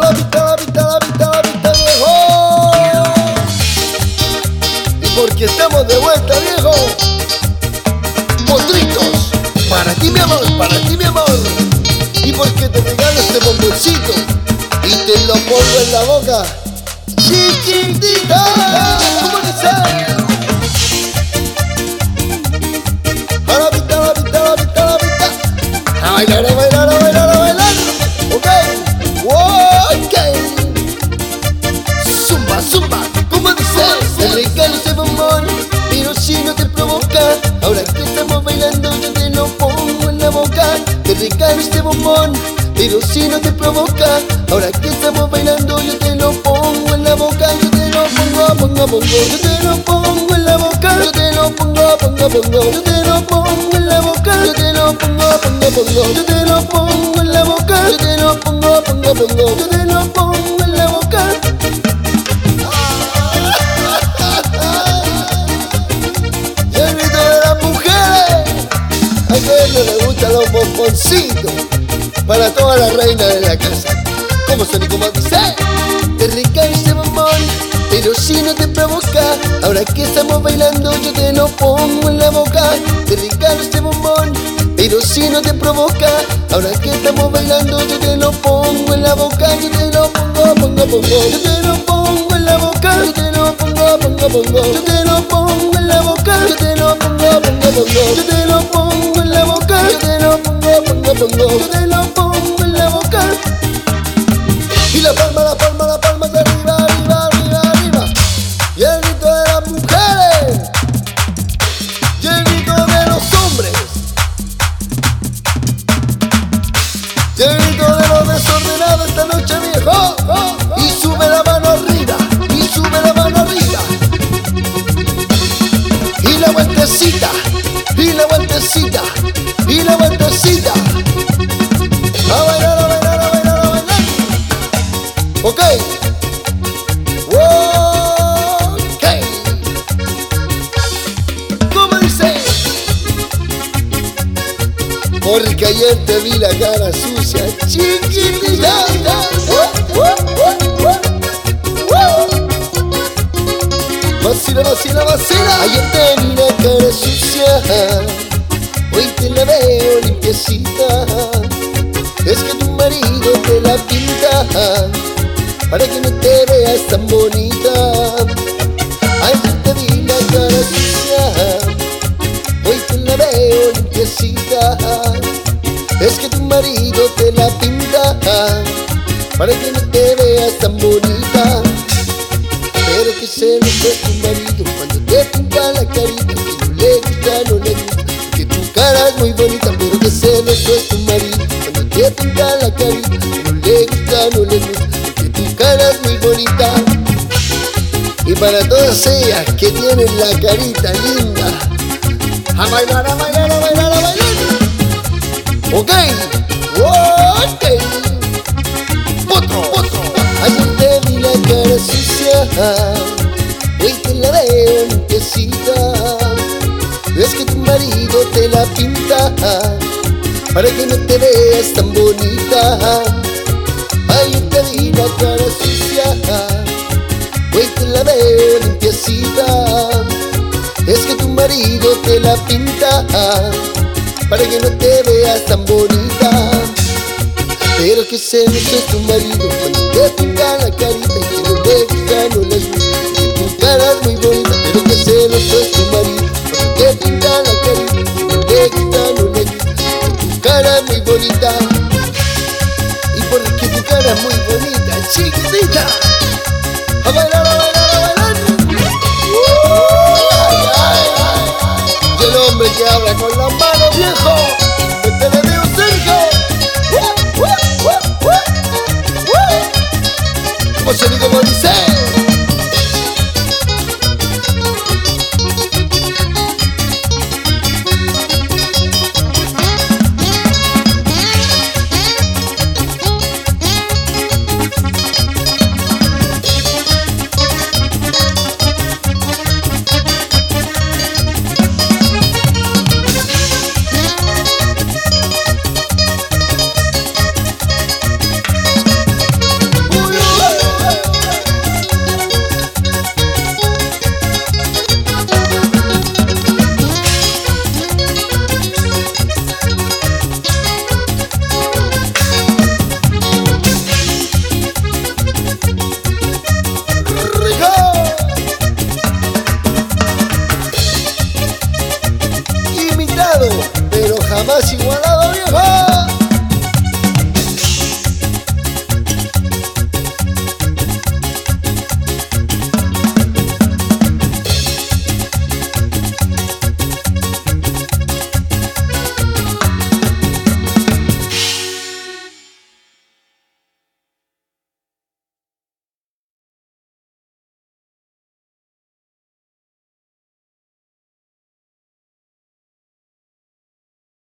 La pista, la pista, la pista, la pista, viejo. Y porque estamos de vuelta, viejo. Potritos, para ti mi amor, para ti mi amor. Y porque te regalo este bomboncito y te lo pongo en la boca. Chiquitita, Zumba, zumba, ¿cómo dice? Te regalo ese bombón, pero si no te provoca. Ahora que estamos bailando, yo te lo pongo en la boca. Te regalo este bombón, pero si no te provoca. Ahora que estamos bailando, yo te lo pongo en la boca. Yo te lo pongo, pongo, pongo. Yo te lo pongo en la boca. Yo te lo pongo, pongo, pongo. Yo te lo pongo en la boca. Yo te lo pongo, pongo, pongo. Yo te lo pongo en la boca. Yo te lo pongo, pongo, pongo. Yo te lo pongo bomboncitos. Para toda la reina de la casa. Como son y como dice. Te recae ese bombón. Pero si no te provoca, ahora que estamos bailando, yo te lo pongo en la boca. Te regalo este bombón. Pero si no te provoca, ahora que estamos bailando, yo te lo pongo en la boca. Yo te lo pongo, pongo, pongo. Yo te lo pongo en la boca. Yo te lo pongo, pongo, pongo. Yo te lo pongo en la boca. Yo te lo pongo, pongo, pongo. Yo te lo pongo pongo, pongo, Porque ayer te vi la cara sucia, uh. Vacila, vacila, vacila. Ayer te vi la cara sucia. Hoy te la veo limpiecita. Es que tu marido te la pinta para que no te veas tan bonita. Marido te la pinta para que no te veas tan bonita. Pero que se lo fue tu marido cuando te pinta la carita, que no le gusta, no le gusta, que tu cara es muy bonita, pero que se lo fue tu marido cuando te pinta la carita, que no le gusta, no le gusta, que tu cara es muy bonita. Y para todas ellas que tienen la carita linda, a bailar, a bailar, a bailar, a bailar. Ok, ok. Otro, otro. Ayer te vi la cara sucia, hoy te la veo limpiecita. Es que tu marido te la pinta para que no te veas tan bonita. Ayer te vi la cara sucia, hoy te la veo limpiecita. Es que tu marido te la pinta para que no te veas tan bonita. Pero que se luce tu marido cuando te pinta la carita y que no le gusta, no le gusta. Tu cara es muy bonita, pero que se luce tu marido cuando te pinta la carita y que no le gusta, no le gusta. Tu cara es muy bonita. Y porque tu cara es muy bonita, chiquitita. A bailar, 最后。pero jamás igualado, viejo.